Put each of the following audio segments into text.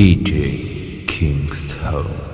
DJ Kingstone.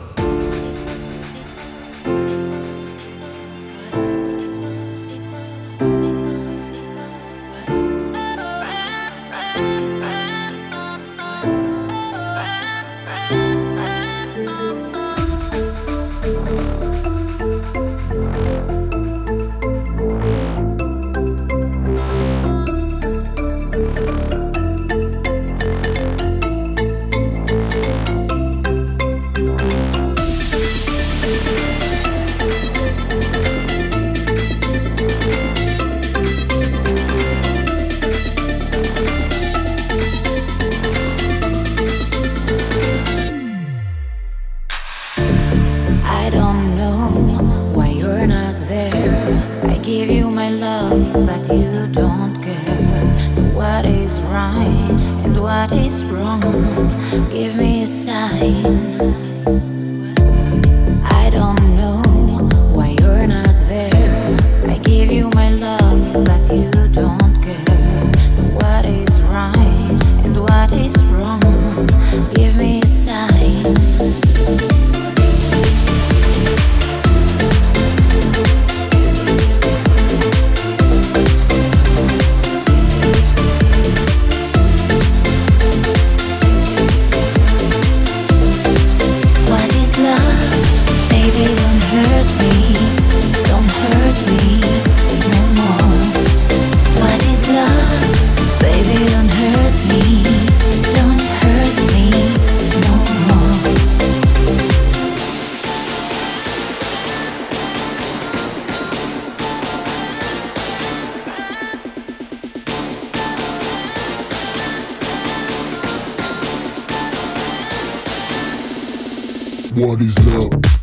what is love.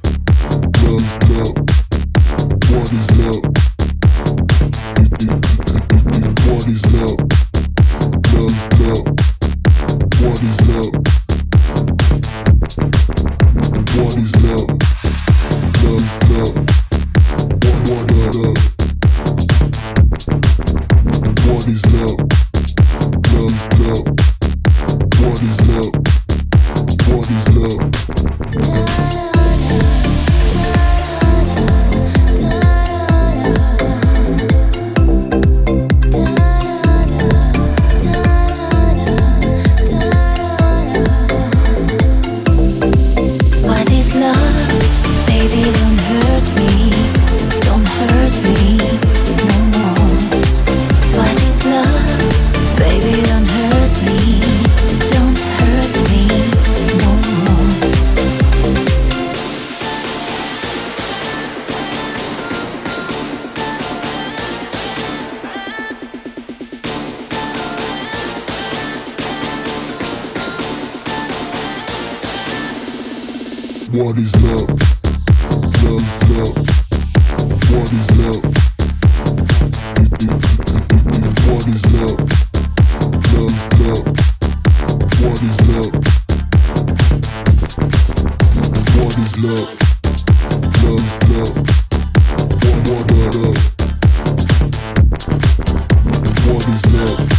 is love? What is love? Love is love. What, what, what, love? What is love?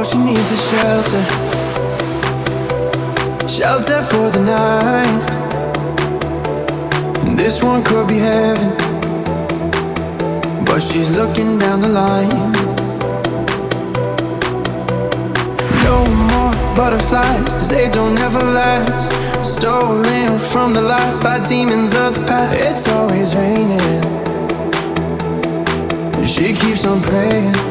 Needs a shelter, shelter for the night. This one could be heaven, but she's looking down the line. No more butterflies, cause they don't ever last. Stolen from the light by demons of the past. It's always raining. She keeps on praying.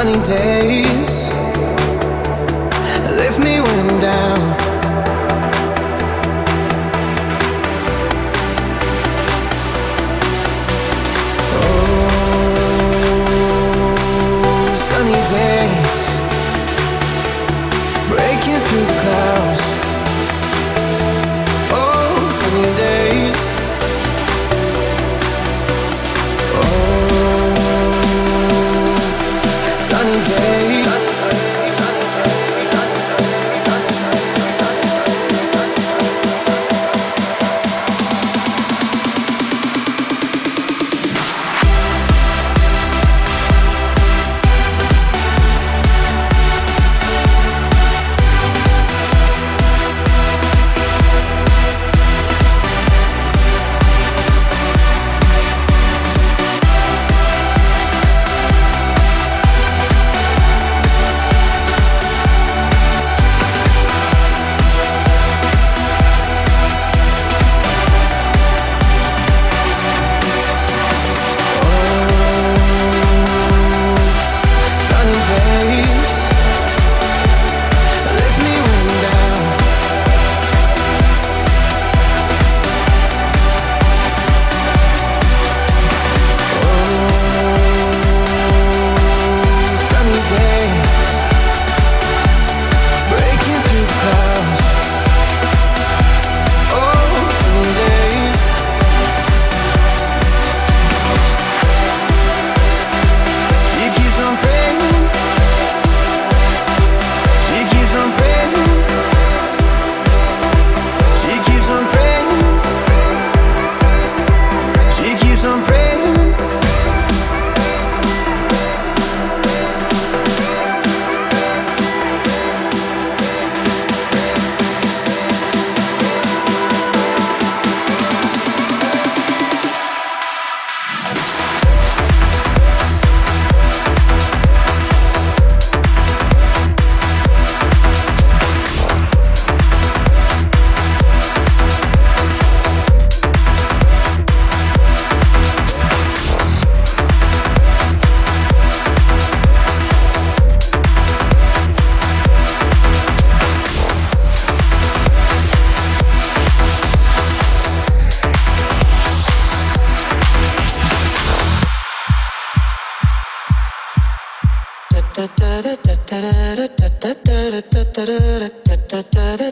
Sunny days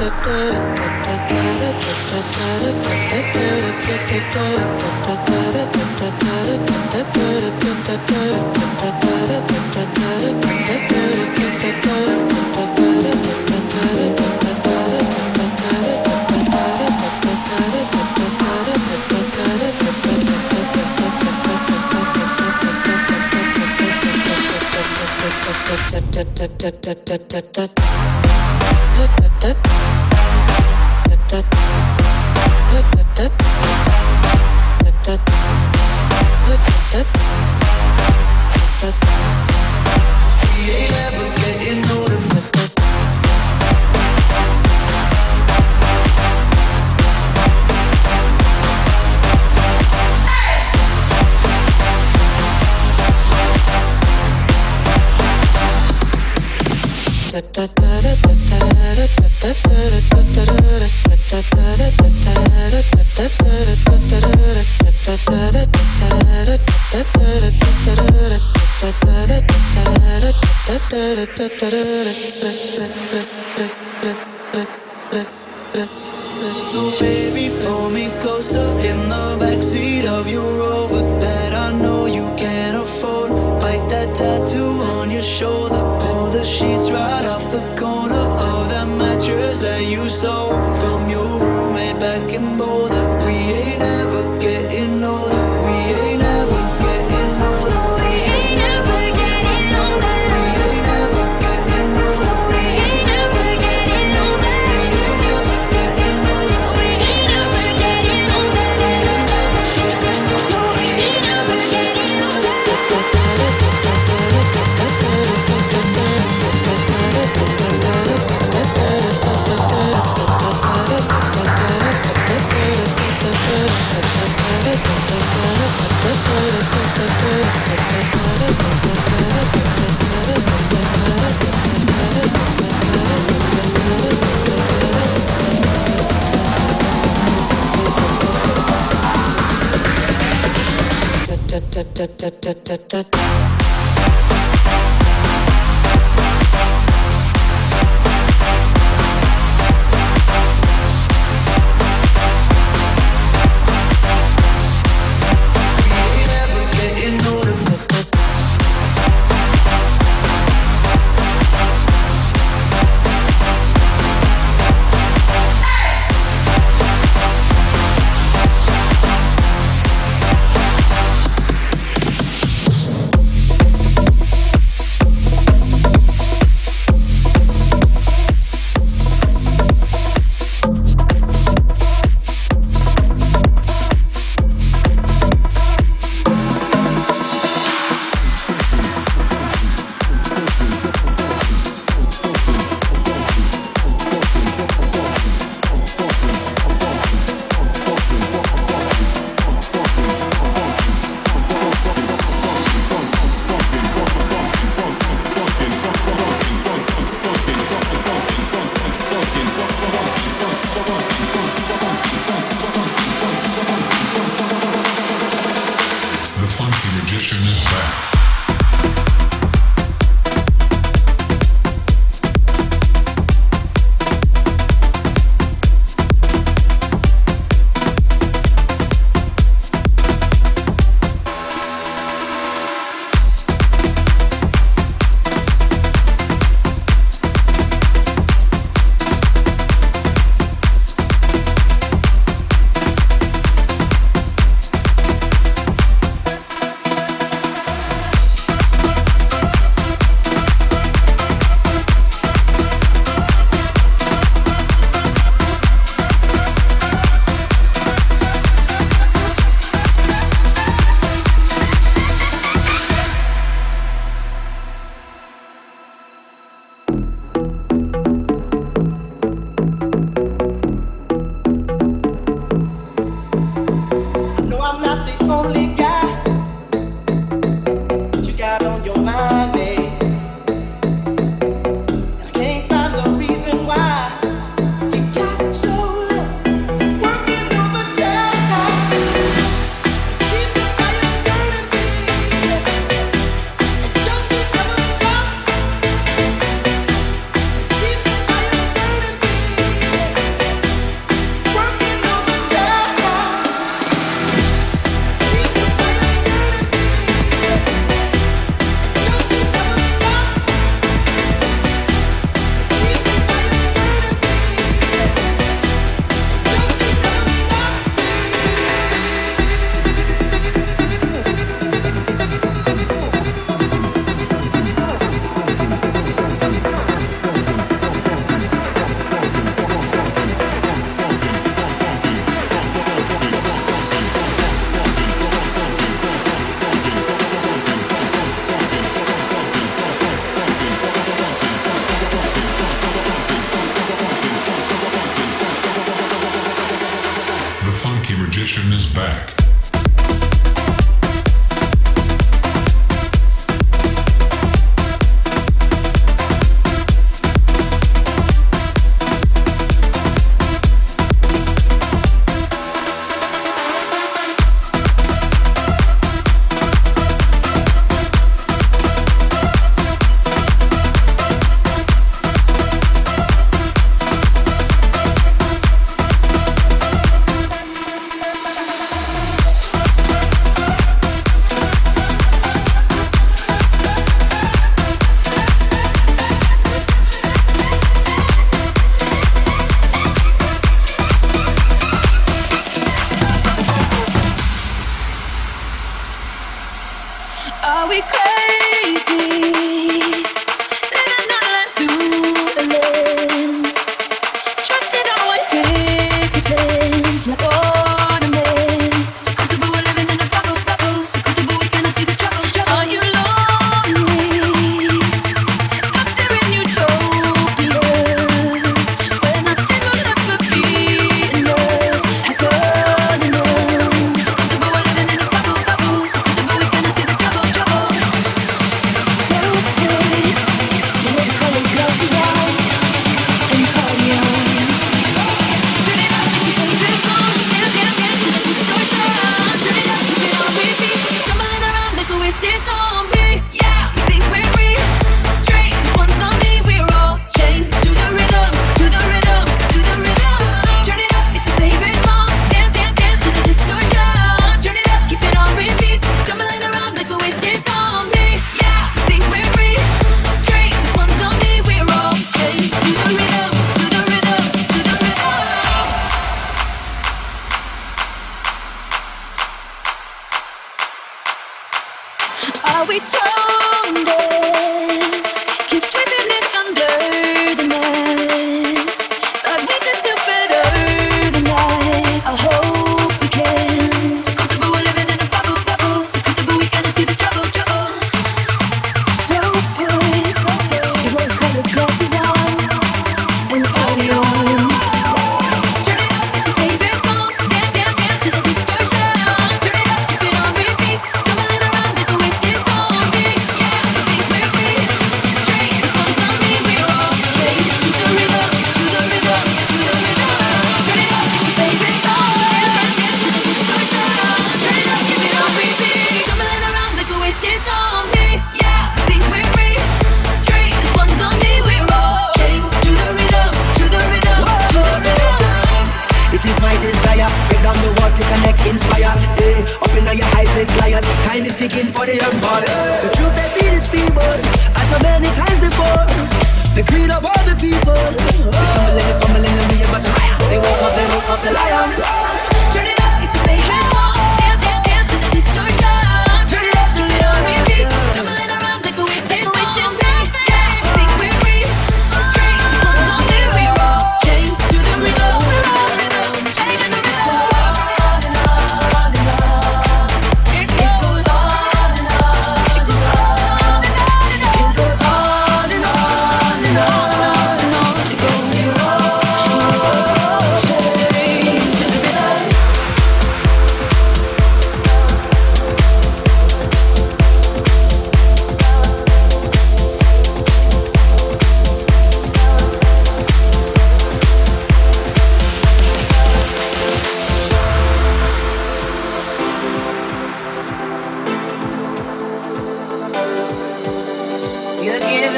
da da da da da da We So baby, pull me closer in the backseat of your da da da da da da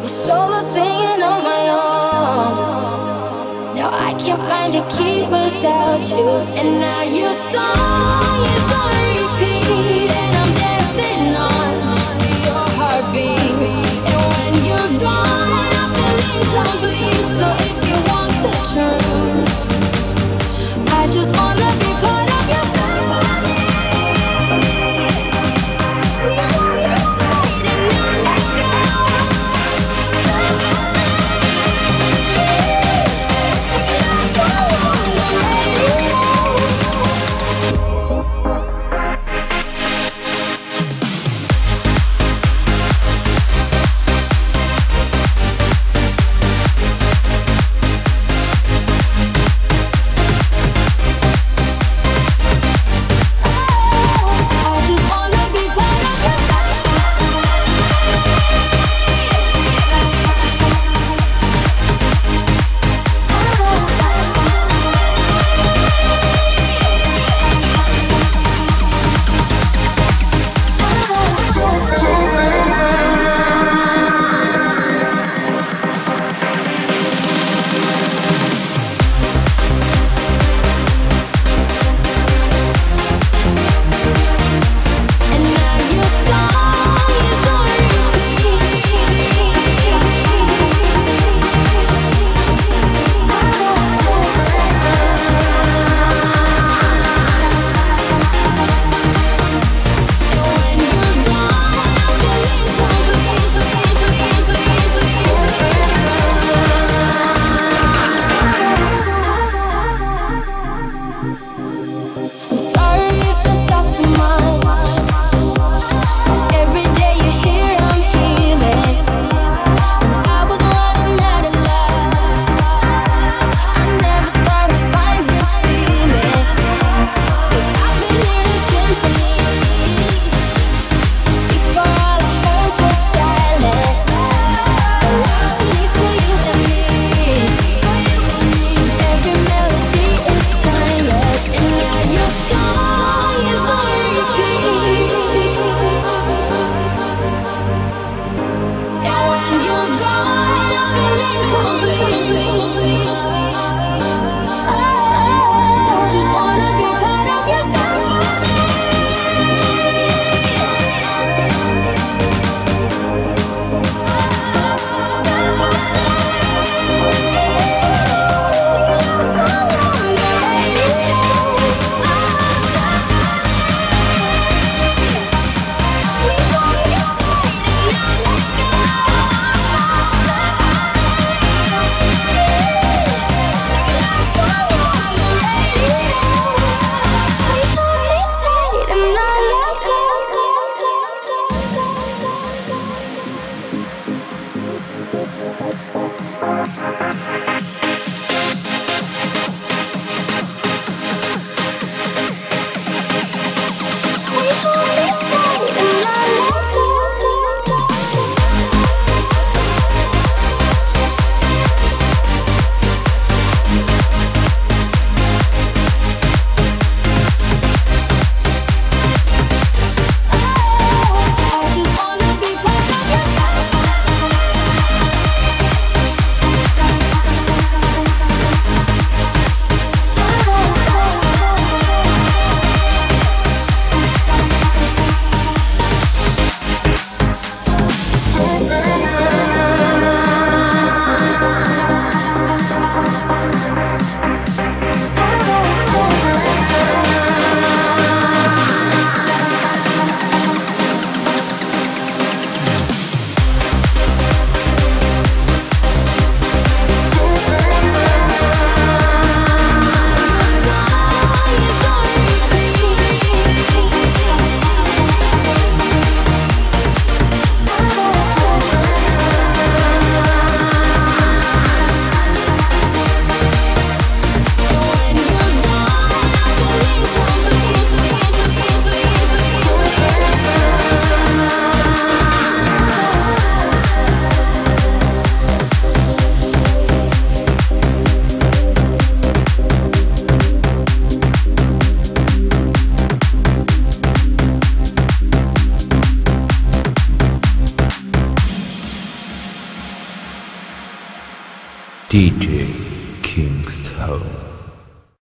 My soul is singing on my own. Now I can't find a key without you.